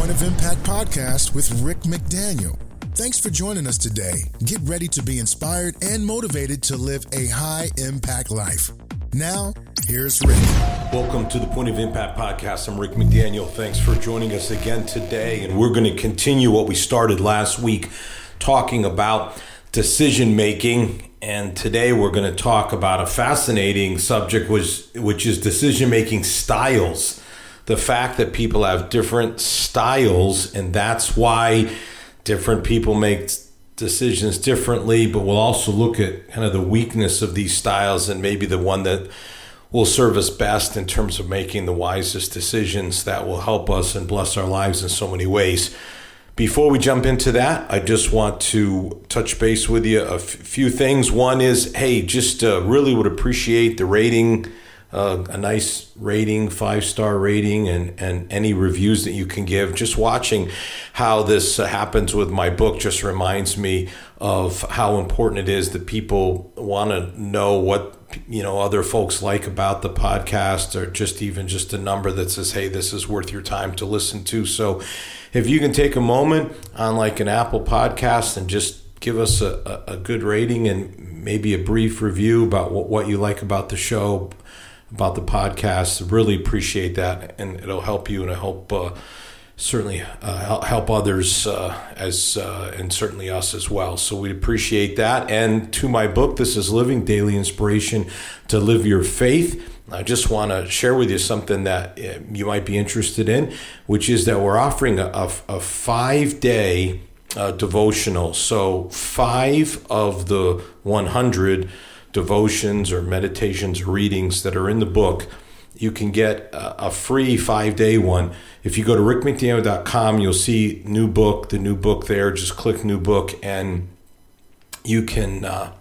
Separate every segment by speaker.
Speaker 1: Point of Impact podcast with Rick McDaniel. Thanks for joining us today. Get ready to be inspired and motivated to live a high impact life. Now, here's Rick.
Speaker 2: Welcome to the Point of Impact podcast. I'm Rick McDaniel. Thanks for joining us again today. And we're going to continue what we started last week talking about decision making. And today we're going to talk about a fascinating subject, which, which is decision making styles the fact that people have different styles, and that's why different people make decisions differently. But we'll also look at kind of the weakness of these styles and maybe the one that will serve us best in terms of making the wisest decisions that will help us and bless our lives in so many ways. Before we jump into that, I just want to touch base with you a f- few things. One is, hey, just uh, really would appreciate the rating uh, a nice rating, five star rating, and, and any reviews that you can give. Just watching how this happens with my book just reminds me of how important it is that people want to know what you know other folks like about the podcast or just even just a number that says hey this is worth your time to listen to so if you can take a moment on like an apple podcast and just give us a, a, a good rating and maybe a brief review about what, what you like about the show about the podcast. Really appreciate that, and it'll help you and I hope uh, certainly uh, help others uh, as uh, and certainly us as well. So we appreciate that. And to my book, this is Living Daily Inspiration to Live Your Faith. I just want to share with you something that uh, you might be interested in, which is that we're offering a, a, five day uh, devotional. So, five of the 100 devotions or meditations readings that are in the book, you can get a, free five day one. If you go to rickmcdaniel.com, you'll see new book, the new book there. Just click new book, and you can uh,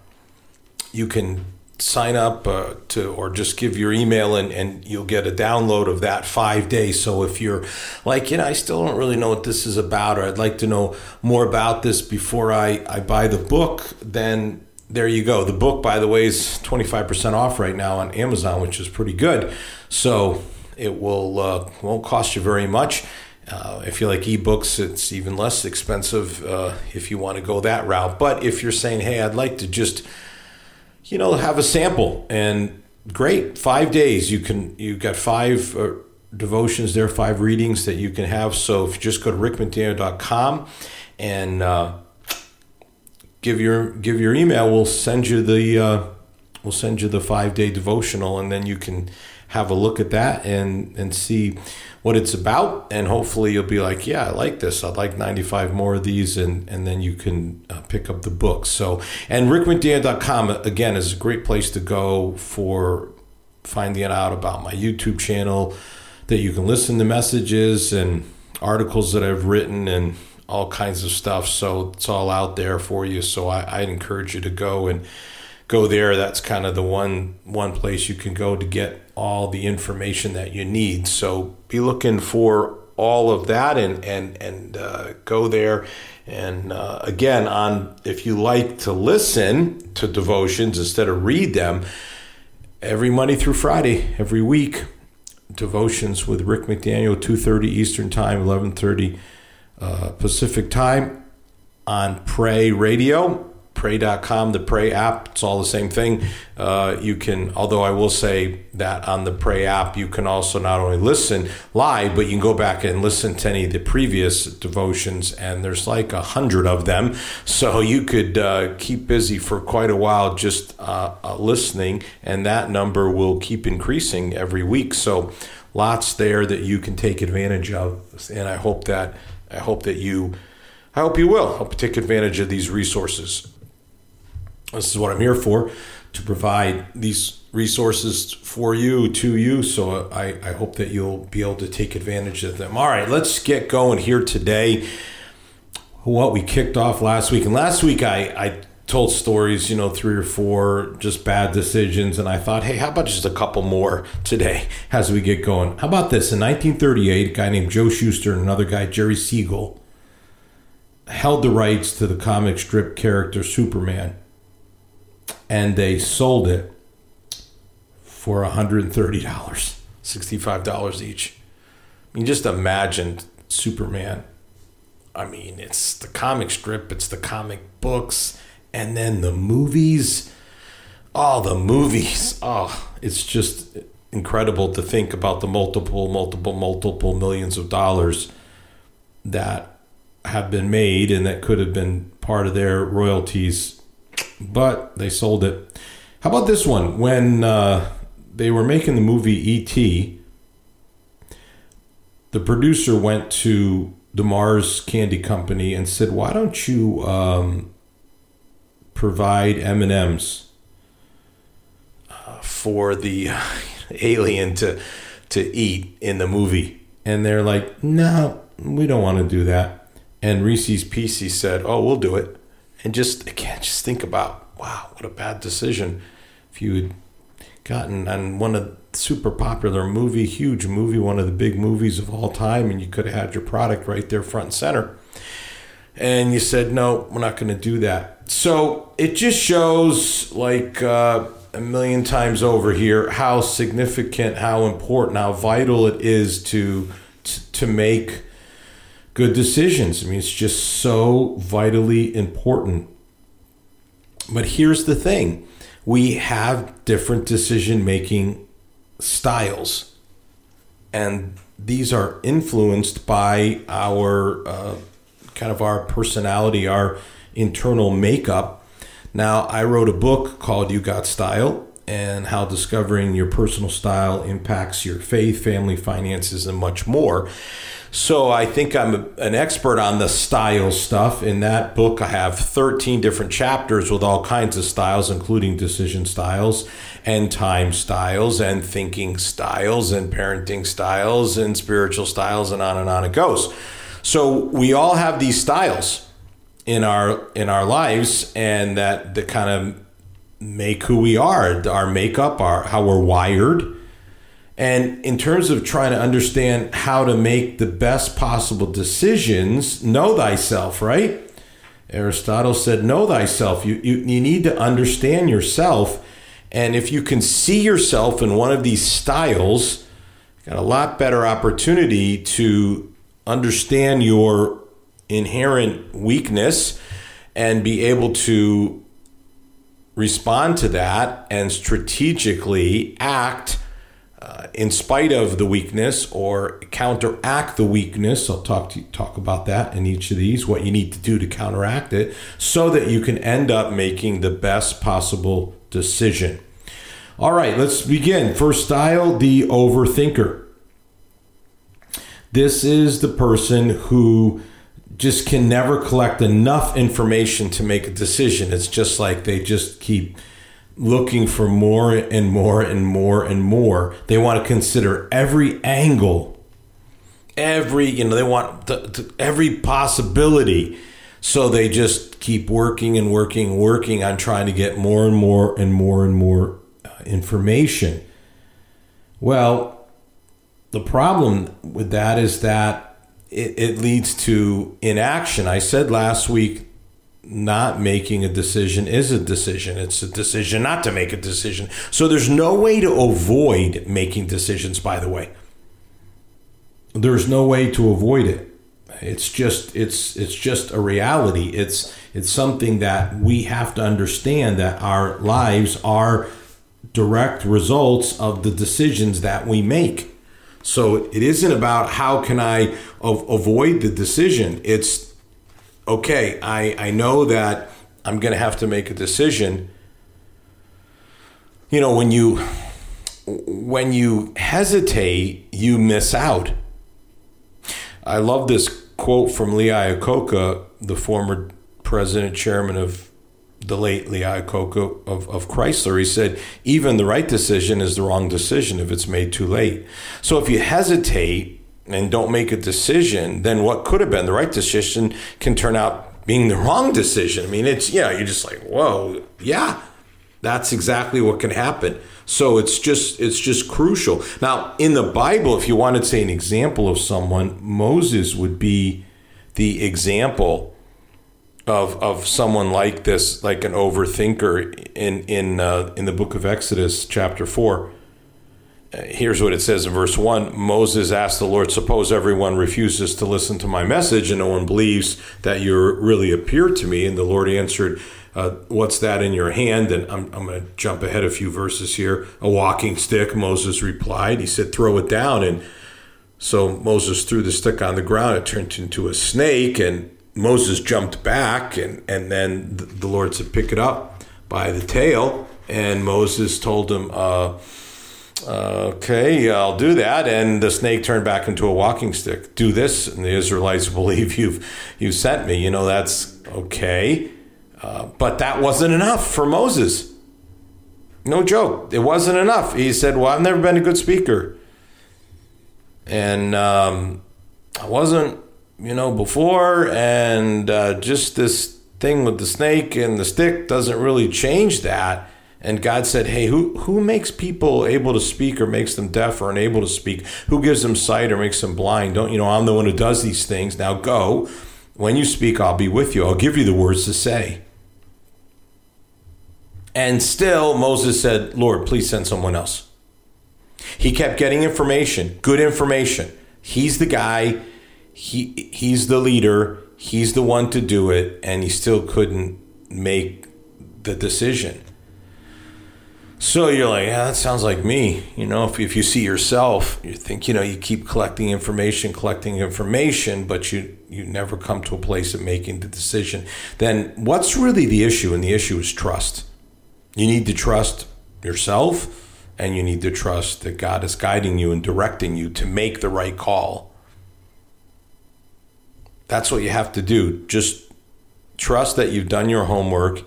Speaker 2: you can sign up uh, to or just give your email and, and you'll get a download of that five days so if you're like you know i still don't really know what this is about or i'd like to know more about this before i, I buy the book then there you go. The book, by the way, is 25% off right now on Amazon, which is pretty good. So it will uh, won't cost you very much. Uh, if you like ebooks, it's even less expensive uh, if you want to go that route. But if you're saying, hey, I'd like to just, you know, have a sample, and great, five days, you can You've got five uh, devotions there, five readings that you can have. So if you just go to rickmcdaniel.com and uh, give your give your email. We'll send you the uh, we'll send you the five day devotional, and then you can have a look at that and and see what it's about. And hopefully, you'll be like, yeah, I like this. I'd like ninety five more of these, and and then you can uh, pick up the book. So and rickmcdaniel.com again is a great place to go for finding out about my YouTube channel that you can listen to messages and articles that I've written and all kinds of stuff. So it's all out there for you. So I, I'd encourage you to go and go there. That's kind of the one one place you can go to get all the information that you need. So be looking for all of that and and and uh, go there. And uh, again, on if you like to listen to devotions instead of read them, every Monday through Friday, every week, devotions with Rick McDaniel, two thirty Eastern Time, eleven thirty uh, Pacific time on Pray Radio, pray.com, the Pray app. It's all the same thing. Uh, you can, although I will say that on the Pray app, you can also not only listen live, but you can go back and listen to any of the previous devotions, and there's like a hundred of them. So you could uh, keep busy for quite a while just uh, uh listening, and that number will keep increasing every week. So lots there that you can take advantage of, and I hope that I hope that you, I hope you will help take advantage of these resources. This is what I'm here for, to provide these resources for you, to you. So I, I hope that you'll be able to take advantage of them. All right, let's get going here today. What we kicked off last week. And last week I, I told stories, you know, three or four just bad decisions. And I thought, hey, how about just a couple more today as we get going? How about this? In 1938, a guy named Joe Shuster and another guy, Jerry Siegel, held the rights to the comic strip character Superman. And they sold it for $130, $65 each. I mean, just imagine Superman. I mean, it's the comic strip, it's the comic books, and then the movies. Oh, the movies. Oh, it's just incredible to think about the multiple, multiple, multiple millions of dollars that have been made and that could have been part of their royalties, but they sold it. How about this one? When uh, they were making the movie E.T., the producer went to the Mars Candy Company and said, "Why don't you um, provide M and M's uh, for the alien to to eat in the movie?" And they're like, "No, we don't want to do that." And Reese's Pieces said, "Oh, we'll do it." And just again, just think about, wow, what a bad decision if you had gotten on one of super popular movie, huge movie, one of the big movies of all time, and you could have had your product right there front and center. And you said, no, we're not going to do that. So it just shows, like uh, a million times over here, how significant, how important, how vital it is to to, make good decisions. I mean, it's just so vitally important. But here's the thing we have different decision making styles. And these are influenced by our uh, kind of our personality, our internal makeup. Now, I wrote a book called You Got Style and how discovering your personal style impacts your faith, family, finances, and much more. So I think I'm an expert on the style stuff. In that book, I have 13 different chapters with all kinds of styles, including decision styles and time styles and thinking styles and parenting styles and spiritual styles and on and on it goes. So we all have these styles in our in our lives and that that kind of make who we are, our makeup, our how we're wired and in terms of trying to understand how to make the best possible decisions, know thyself, right? Aristotle said, Know thyself. You, you, you need to understand yourself. And if you can see yourself in one of these styles, got a lot better opportunity to understand your inherent weakness and be able to respond to that and strategically act uh, in spite of the weakness or counteract the weakness. I'll talk to you, talk about that in each of these, what you need to do to counteract it, so that you can end up making the best possible decision. All right, let's begin. First style, the overthinker. This is the person who just can never collect enough information to make a decision. It's just like they just keep looking for more and more and more and more. They want to consider every angle, every, you know, they want every possibility. So they just keep working and working, working on trying to get more and more and more and more uh, information. Well, the problem with that is that it, it leads to inaction. I said last week not making a decision is a decision. It's a decision not to make a decision. So there's no way to avoid making decisions, by the way. There's no way to avoid it. It's just it's it's just a reality. It's it's something that we have to understand that our lives are direct results of the decisions that we make. So it isn't about how can I avoid the decision. It's okay, I, I know that I'm going to have to make a decision. You know, when you when you hesitate, you miss out. I love this quote from Lee Iacocca, the former president chairman of the late Lee Iacocca of, of Chrysler. He said, even the right decision is the wrong decision if it's made too late. So if you hesitate, and don't make a decision, then what could have been the right decision can turn out being the wrong decision. I mean, it's, yeah, you're just like, whoa, yeah, that's exactly what can happen. So it's just it's just crucial. Now, in the Bible, if you wanted to say an example of someone, Moses would be the example of of someone like this, like an overthinker in in uh, in the book of Exodus, chapter four. here's what it says in verse 1 Moses asked the Lord, Suppose everyone refuses to listen to my message and no one believes that you really appeared to me. And the Lord answered, uh, What's that in your hand? And I'm, I'm going to jump ahead a few verses here. A walking stick, Moses replied. He said, Throw it down. And so Moses threw the stick on the ground. It turned into a snake. And Moses jumped back. And, and then the Lord said, Pick it up by the tail. And Moses told him, uh, Okay, I'll do that. And the snake turned back into a walking stick. Do this, and the Israelites believe you've you sent me. You know that's okay, uh, but that wasn't enough for Moses. No joke, it wasn't enough. He said, "Well, I've never been a good speaker, and um, I wasn't, you know, before, and uh, just this thing with the snake and the stick doesn't really change that." And God said, Hey, who, who makes people able to speak or makes them deaf or unable to speak? Who gives them sight or makes them blind? Don't you know I'm the one who does these things? Now go. When you speak, I'll be with you. I'll give you the words to say. And still, Moses said, Lord, please send someone else. He kept getting information, good information. He's the guy, he, he's the leader, he's the one to do it, and he still couldn't make the decision. So you're like, yeah, that sounds like me. You know, if, if you see yourself, you think, you know, you keep collecting information, collecting information, but you, you never come to a place of making the decision. Then what's really the issue? And the issue is trust. You need to trust yourself and you need to trust that God is guiding you and directing you to make the right call. That's what you have to do. Just trust that you've done your homework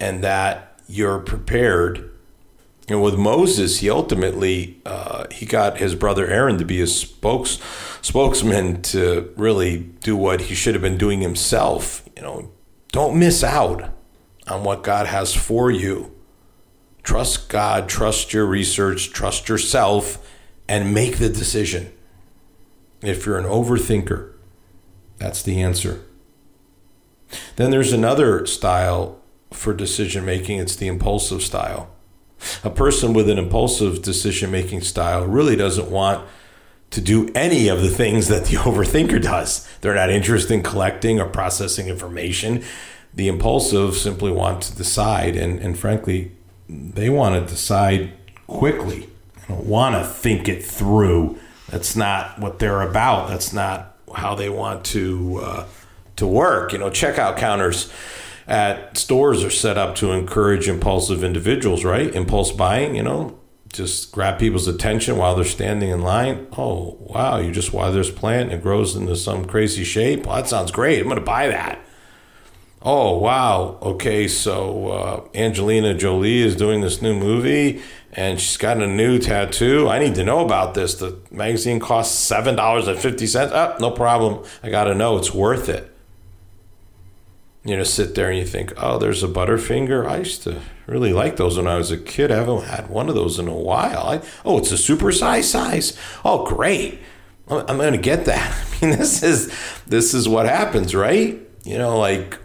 Speaker 2: and that you're prepared. And with Moses, he ultimately uh, he got his brother Aaron to be his spokes spokesman to really do what he should have been doing himself. You know, don't miss out on what God has for you. Trust God, trust your research, trust yourself, and make the decision. If you're an overthinker, that's the answer. Then there's another style for decision making, it's the impulsive style. A person with an impulsive decision making style really doesn't want to do any of the things that the overthinker does. They're not interested in collecting or processing information. The impulsive simply want to decide, and, and frankly, they want to decide quickly. They don't want to think it through. That's not what they're about. That's not how they want to uh, to work. You know, checkout counters at stores are set up to encourage impulsive individuals, right? Impulse buying, you know, just grab people's attention while they're standing in line. Oh, wow, you just water this plant and it grows into some crazy shape. Well, that sounds great. I'm going to buy that. Oh, wow. Okay, so uh, Angelina Jolie is doing this new movie and she's got a new tattoo. I need to know about this. The magazine costs $7.50. Oh, no problem. I got to know. It's worth it you know, sit there and you think, oh, there's a Butterfinger. I used to really like those when I was a kid. I haven't had one of those in a while. I, oh, it's a super size size. Oh, great. I'm to get that. I mean, this is this is what happens, right? You know, like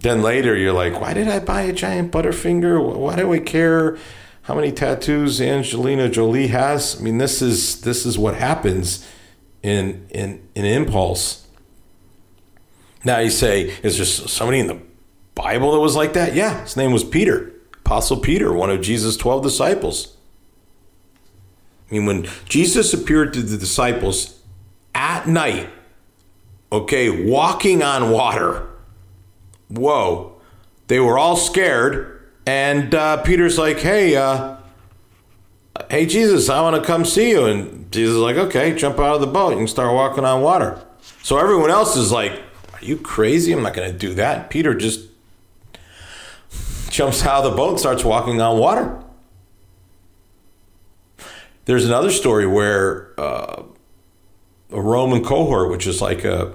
Speaker 2: then later you're like, why did I buy a giant Butterfinger? Why do I care how many tattoos Angelina Jolie has? I mean, this is this is what happens in in in impulse now you say, is there somebody in the Bible that was like that? Yeah, his name was Peter, Apostle Peter, one of Jesus' 12 disciples. I mean, when Jesus appeared to the disciples at night, okay, walking on water, whoa, they were all scared. And uh, Peter's like, hey, uh, hey, Jesus, I want to come see you. And Jesus is like, okay, jump out of the boat. Can start walking on water. So everyone else is like, are you crazy? I'm not going to do that. Peter just jumps out of the boat and starts walking on water. There's another story where uh, a Roman cohort, which is like a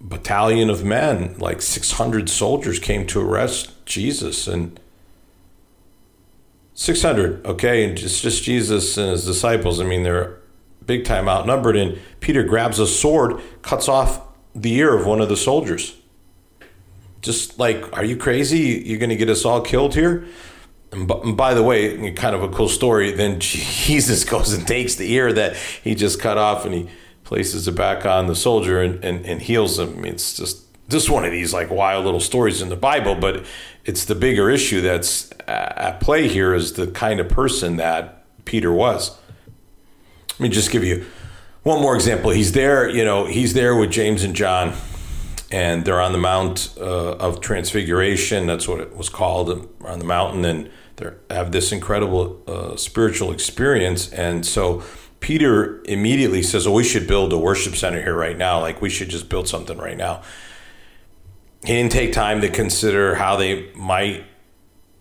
Speaker 2: battalion of men, like 600 soldiers, came to arrest Jesus. And 600, okay, and it's just Jesus and his disciples. I mean, they're big time outnumbered. And Peter grabs a sword, cuts off the ear of one of the soldiers. Just like, are you crazy? You're going to get us all killed here? And by the way, kind of a cool story. Then Jesus goes and takes the ear that he just cut off and he places it back on the soldier and, and, and heals him. I mean, it's just just one of these like wild little stories in the Bible, but it's the bigger issue that's at play here is the kind of person that Peter was. Let me just give you one more example. He's there, you know, he's there with James and John, and they're on the Mount uh, of Transfiguration. That's what it was called on the mountain, and they have this incredible uh, spiritual experience. And so Peter immediately says, "Oh, we should build a worship center here right now. Like we should just build something right now." He didn't take time to consider how they might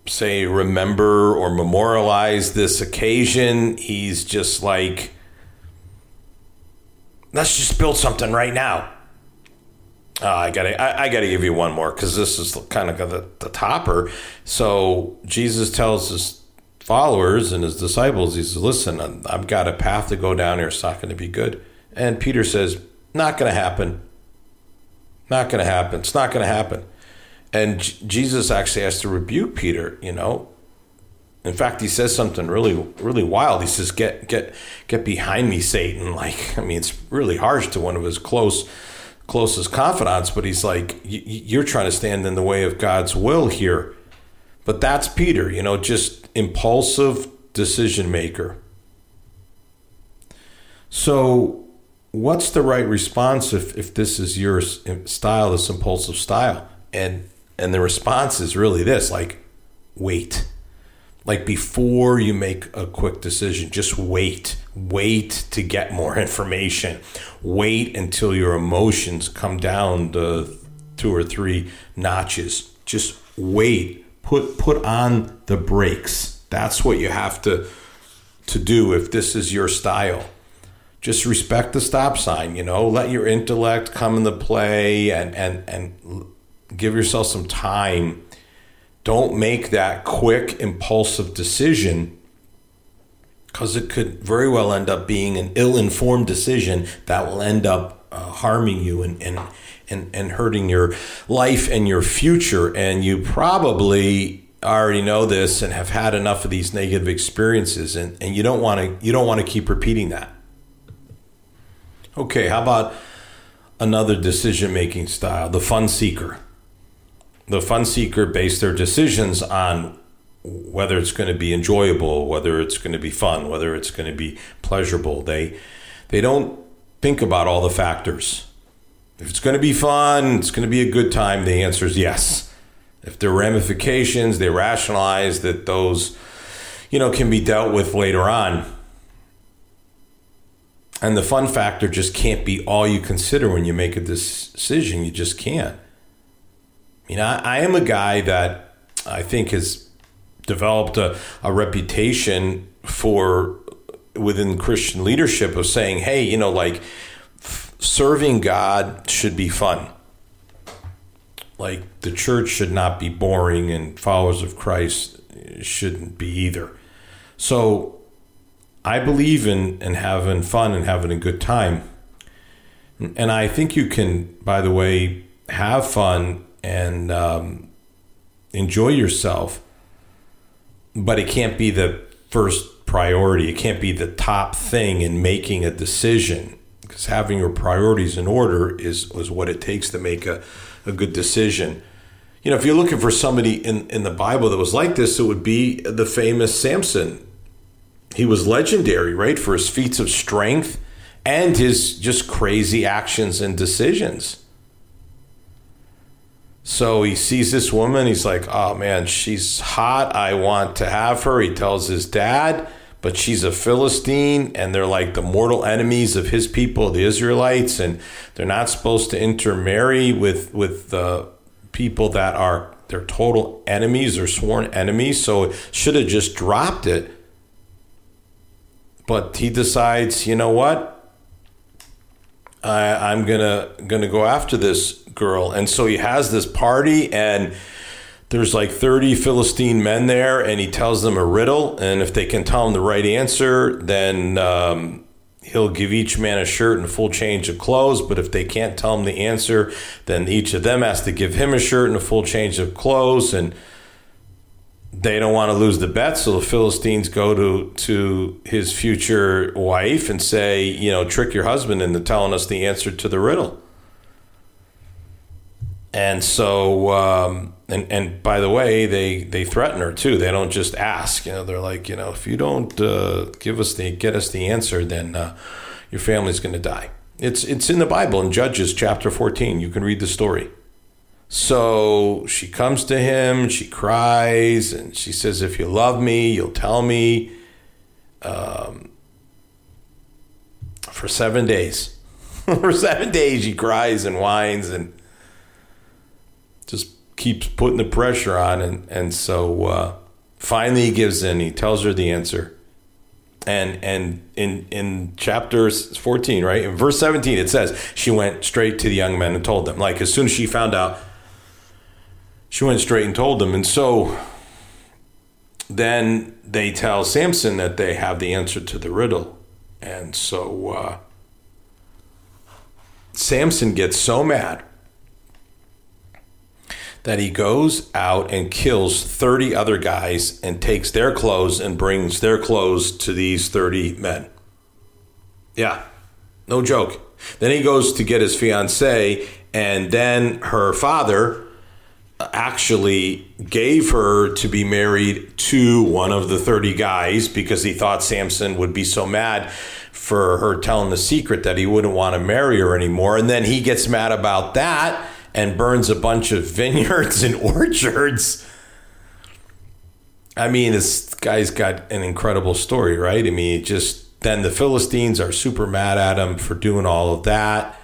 Speaker 2: say remember or memorialize this occasion. He's just like let's just build something right now. Uh, I gotta, I, I, gotta give you one more because this is kind of the, the topper. So Jesus tells his followers and his disciples, he says, "Listen, I've got a path to go down here. It's not going to be good." And Peter says, "Not going to happen. Not going to happen. It's not going to happen." And J- Jesus actually has to rebuke Peter. You know, in fact, he says something really, really wild. He says, "Get, get, get behind me, Satan!" Like, I mean, it's really harsh to one of his close, closest confidants. But he's like, "You're trying to stand in the way of God's will here." But that's Peter, you know, just impulsive decision maker. So, what's the right response if, if this is your style, this impulsive style? And and the response is really this: like, wait. Like before you make a quick decision just wait. Wait to get more information. Wait until your emotions come down to two or three notches. Just wait put put on the brakes. That's what you have to to do if this is your style. Just respect the stop sign you know let your intellect come into play and and and give yourself some time. Don't make that quick, impulsive decision because it could very well end up being an ill informed decision that will end up uh, harming you and, and, and, and hurting your life and your future. And you probably already know this and have had enough of these negative experiences and, and you don't want to you don't want to keep repeating that. Okay, how about another decision making style, the fun seeker? the fun seeker base their decisions on whether it's going to be enjoyable, whether it's going to be fun, whether it's going to be pleasurable. They they don't think about all the factors. If it's going to be fun, it's going to be a good time, the answer is yes. If there are ramifications, they rationalize that those you know can be dealt with later on. And the fun factor just can't be all you consider when you make a decision. You just can't. I mean, I, I am a guy that I think has developed a, a reputation for within Christian leadership of saying, hey, you know, like f- serving God should be fun. Like the church should not be boring and followers of Christ shouldn't be either. So I believe in, in having fun and having a good time. And I think you can, by the way, have fun and um, enjoy yourself. But it can't be the first priority. It can't be the top thing in making a decision because having your priorities in order is, is what it takes to make a, a good decision. You know, if you're looking for somebody in, in the Bible that was like this, it would be the famous Samson. He was legendary, right, for his feats of strength and his just crazy actions and decisions. So he sees this woman. He's like, oh man, she's hot. I want to have her. He tells his dad, but she's a Philistine, and they're like the mortal enemies of his people, the Israelites, and they're not supposed to intermarry with with the people that are their total enemies or sworn enemies. So should have just dropped it. But he decides, you know what? I, I'm gonna gonna go after this girl, and so he has this party, and there's like 30 Philistine men there, and he tells them a riddle, and if they can tell him the right answer, then um, he'll give each man a shirt and a full change of clothes. But if they can't tell him the answer, then each of them has to give him a shirt and a full change of clothes, and they don't want to lose the bet, so the Philistines go to to his future wife and say, you know, trick your husband into telling us the answer to the riddle. And so, um, and and by the way, they they threaten her too. They don't just ask. You know, they're like, you know, if you don't uh, give us the get us the answer, then uh, your family's going to die. It's it's in the Bible in Judges chapter fourteen. You can read the story. So she comes to him, she cries, and she says, If you love me, you'll tell me. Um, for seven days. for seven days, she cries and whines and keeps putting the pressure on. And, and so uh, finally, he gives in. He tells her the answer. And and in in chapter 14, right? In verse 17, it says she went straight to the young men and told them. Like as soon as she found out she went straight and told them. And so then they tell Samson that they have the answer to the riddle. And so uh, Samson gets so mad that he goes out and kills 30 other guys and takes their clothes and brings their clothes to these 30 men. Yeah, no joke. Then he goes to get his fiancee, and then her father actually gave her to be married to one of the 30 guys because he thought Samson would be so mad for her telling the secret that he wouldn't want to marry her anymore. And then he gets mad about that and burns a bunch of vineyards and orchards. I mean, this guy's got an incredible story, right? I mean, just then the Philistines are super mad at him for doing all of that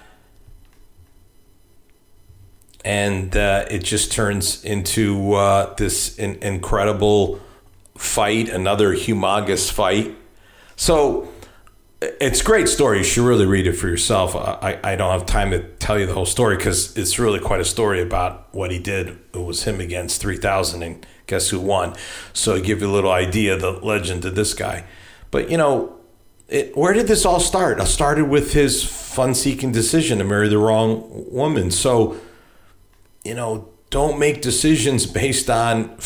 Speaker 2: and uh, it just turns into uh, this in- incredible fight, another humongous fight. So it's a great story. You should really read it for yourself. I, I don't have time to tell you the whole story because it's really quite a story about what he did. It was him against 3,000, and guess who won? So I give you a little idea the legend of this guy. But, you know, it, where did this all start? It started with his fun seeking decision to marry the wrong woman. So, you know, don't make decisions based on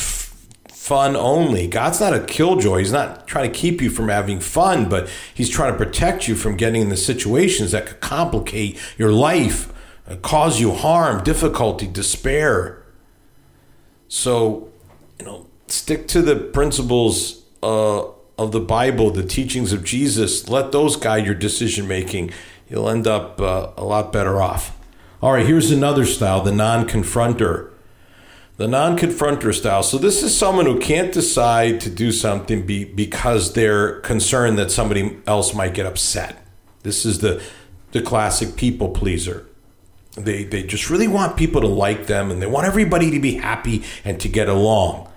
Speaker 2: fun only. God's not a killjoy. He's not trying to keep you from having fun, but He's trying to protect you from getting in the situations that could complicate your life, uh, cause you harm, difficulty, despair. So, you know, stick to the principles uh, of the Bible, the teachings of Jesus. Let those guide your decision making. You'll end up uh, a lot better off. All right, here's another style the non confronter. The non confronter style. So, this is someone who can't decide to do something be, because they're concerned that somebody else might get upset. This is the, the classic people pleaser. They, they just really want people to like them and they want everybody to be happy and to get along.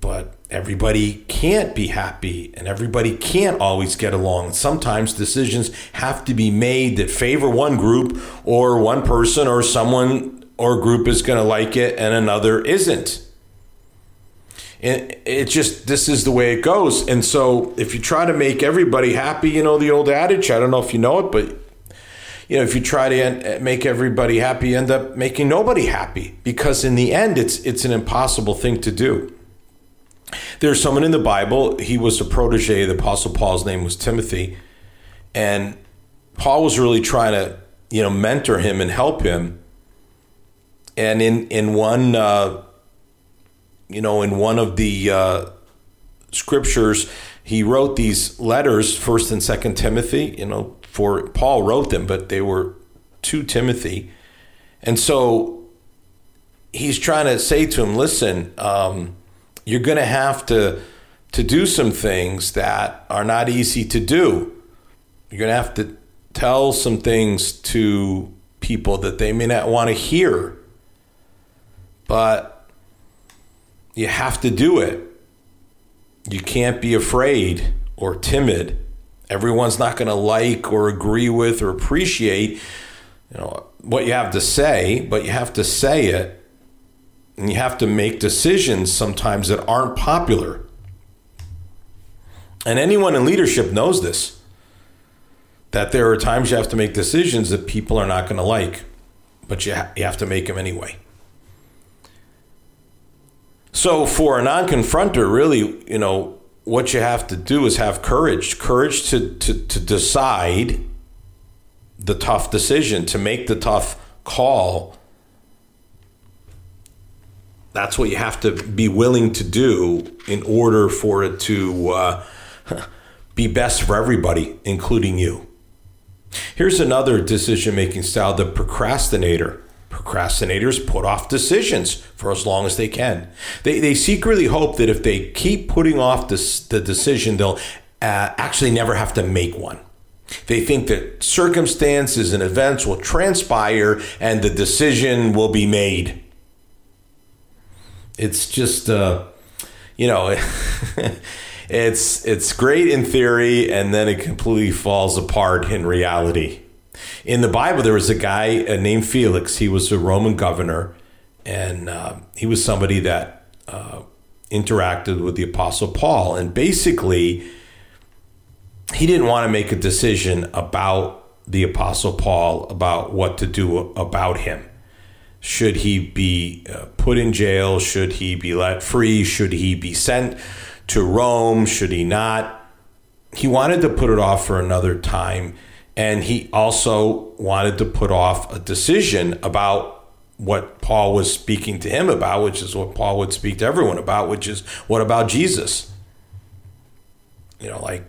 Speaker 2: But everybody can't be happy and everybody can't always get along. Sometimes decisions have to be made that favor one group or one person or someone or group is going to like it and another isn't. And it just this is the way it goes. And so if you try to make everybody happy, you know the old adage, I don't know if you know it, but you know, if you try to make everybody happy, you end up making nobody happy because in the end it's it's an impossible thing to do. There's someone in the Bible, he was a protege of the Apostle Paul's name was Timothy. And Paul was really trying to, you know, mentor him and help him. And in, in one, uh, you know, in one of the uh, scriptures, he wrote these letters, First and Second Timothy. You know, for Paul wrote them, but they were to Timothy, and so he's trying to say to him, "Listen, um, you're going to have to to do some things that are not easy to do. You're going to have to tell some things to people that they may not want to hear. But you have to do it. You can't be afraid or timid. Everyone's not going to like or agree with or appreciate you know what you have to say, but you have to say it and you have to make decisions sometimes that aren't popular. And anyone in leadership knows this that there are times you have to make decisions that people are not going to like, but you, ha- you have to make them anyway. So for a non-confronter, really, you know, what you have to do is have courage, courage to, to, to decide the tough decision, to make the tough call. That's what you have to be willing to do in order for it to uh, be best for everybody, including you. Here's another decision making style the procrastinator. Procrastinators put off decisions for as long as they can. They, they secretly hope that if they keep putting off this, the decision, they'll uh, actually never have to make one. They think that circumstances and events will transpire and the decision will be made. It's just, uh, you know, it's it's great in theory, and then it completely falls apart in reality. In the Bible, there was a guy uh, named Felix. He was a Roman governor, and uh, he was somebody that uh, interacted with the Apostle Paul, and basically he didn't want to make a decision about the Apostle Paul about what to do about him. Should he be uh, put in jail? Should he be let free? Should he be sent to Rome? Should he not? He wanted to put it off for another time. And he also wanted to put off a decision about what Paul was speaking to him about, which is what Paul would speak to everyone about, which is what about Jesus? You know, like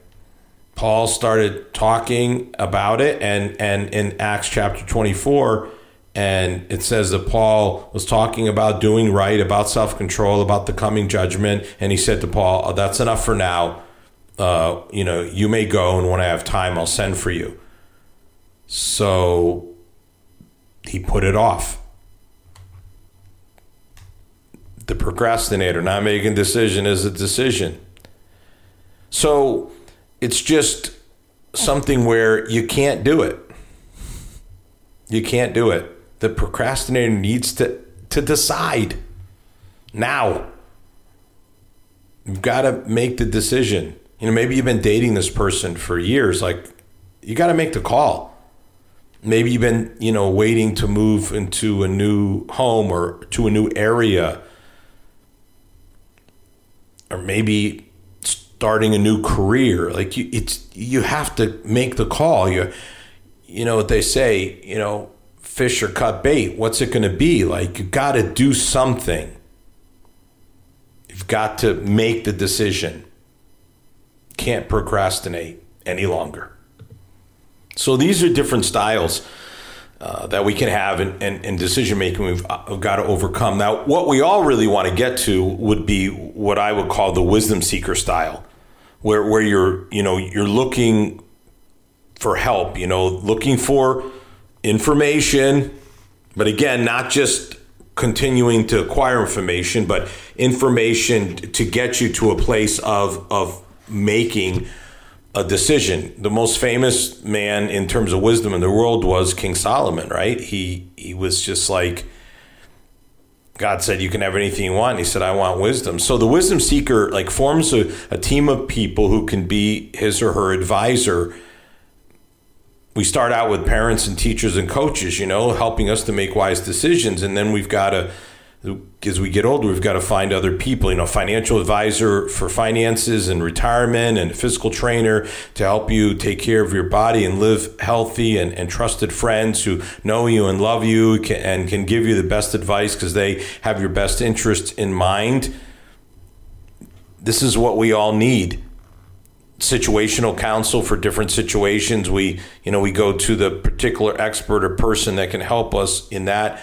Speaker 2: Paul started talking about it, and and in Acts chapter twenty four, and it says that Paul was talking about doing right, about self control, about the coming judgment, and he said to Paul, oh, "That's enough for now. Uh, you know, you may go, and when I have time, I'll send for you." So he put it off. The procrastinator not making decision is a decision. So it's just something where you can't do it. You can't do it. The procrastinator needs to to decide now. You've got to make the decision. You know, maybe you've been dating this person for years. Like, you got to make the call. Maybe you've been, you know, waiting to move into a new home or to a new area. Or maybe starting a new career. Like you, it's you have to make the call. You, you know what they say. You know, fish or cut bait. What's it going to be? Like you got to do something. You've got to make the decision. Can't procrastinate any longer. So these are different styles. Uh, that we can have in, decision making we've, we've, got to overcome. Now, what we all really want to get to would be what I would call the wisdom seeker style where where you're you know you're looking for help, you know, looking for information, but again, not just continuing to acquire information, but information to get you to a place of of making a decision. The most famous man in terms of wisdom in the world was King Solomon, right? He he was just like God said you can have anything you want. He said, I want wisdom. So the wisdom seeker like forms a, a team of people who can be his or her advisor. We start out with parents and teachers and coaches, you know, helping us to make wise decisions. And then we've got to as we get older, we've got to find other people, you know, financial advisor for finances and retirement and a physical trainer to help you take care of your body and live healthy and, and trusted friends who know you and love you and can give you the best advice because they have your best interest in mind. This is what we all need. Situational counsel for different situations. We you know we go to the particular expert or person that can help us in that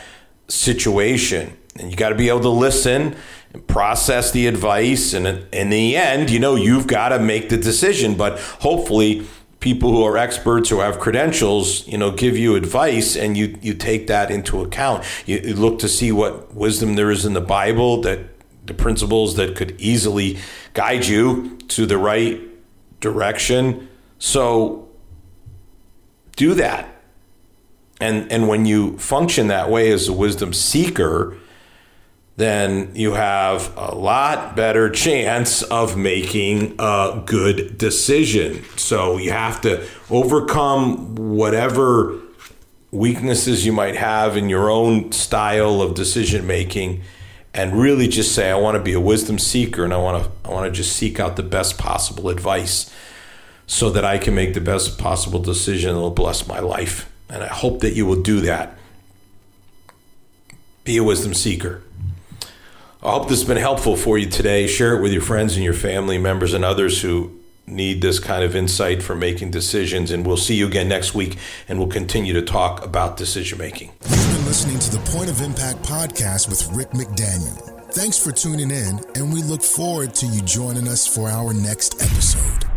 Speaker 2: situation and you got to be able to listen and process the advice. And in the end, you know, you've got to make the decision. But hopefully, people who are experts who have credentials, you know, give you advice and you, you take that into account. You, you look to see what wisdom there is in the Bible that the principles that could easily guide you to the right direction. So do that. And, and when you function that way as a wisdom seeker, then you have a lot better chance of making a good decision. So you have to overcome whatever weaknesses you might have in your own style of decision making and really just say, I want to be a wisdom seeker and I want to, I want to just seek out the best possible advice so that I can make the best possible decision that will bless my life. And I hope that you will do that. Be a wisdom seeker. I hope this has been helpful for you today. Share it with your friends and your family members and others who need this kind of insight for making decisions. And we'll see you again next week, and we'll continue to talk about decision making.
Speaker 1: You've been listening to the Point of Impact podcast with Rick McDaniel. Thanks for tuning in, and we look forward to you joining us for our next episode.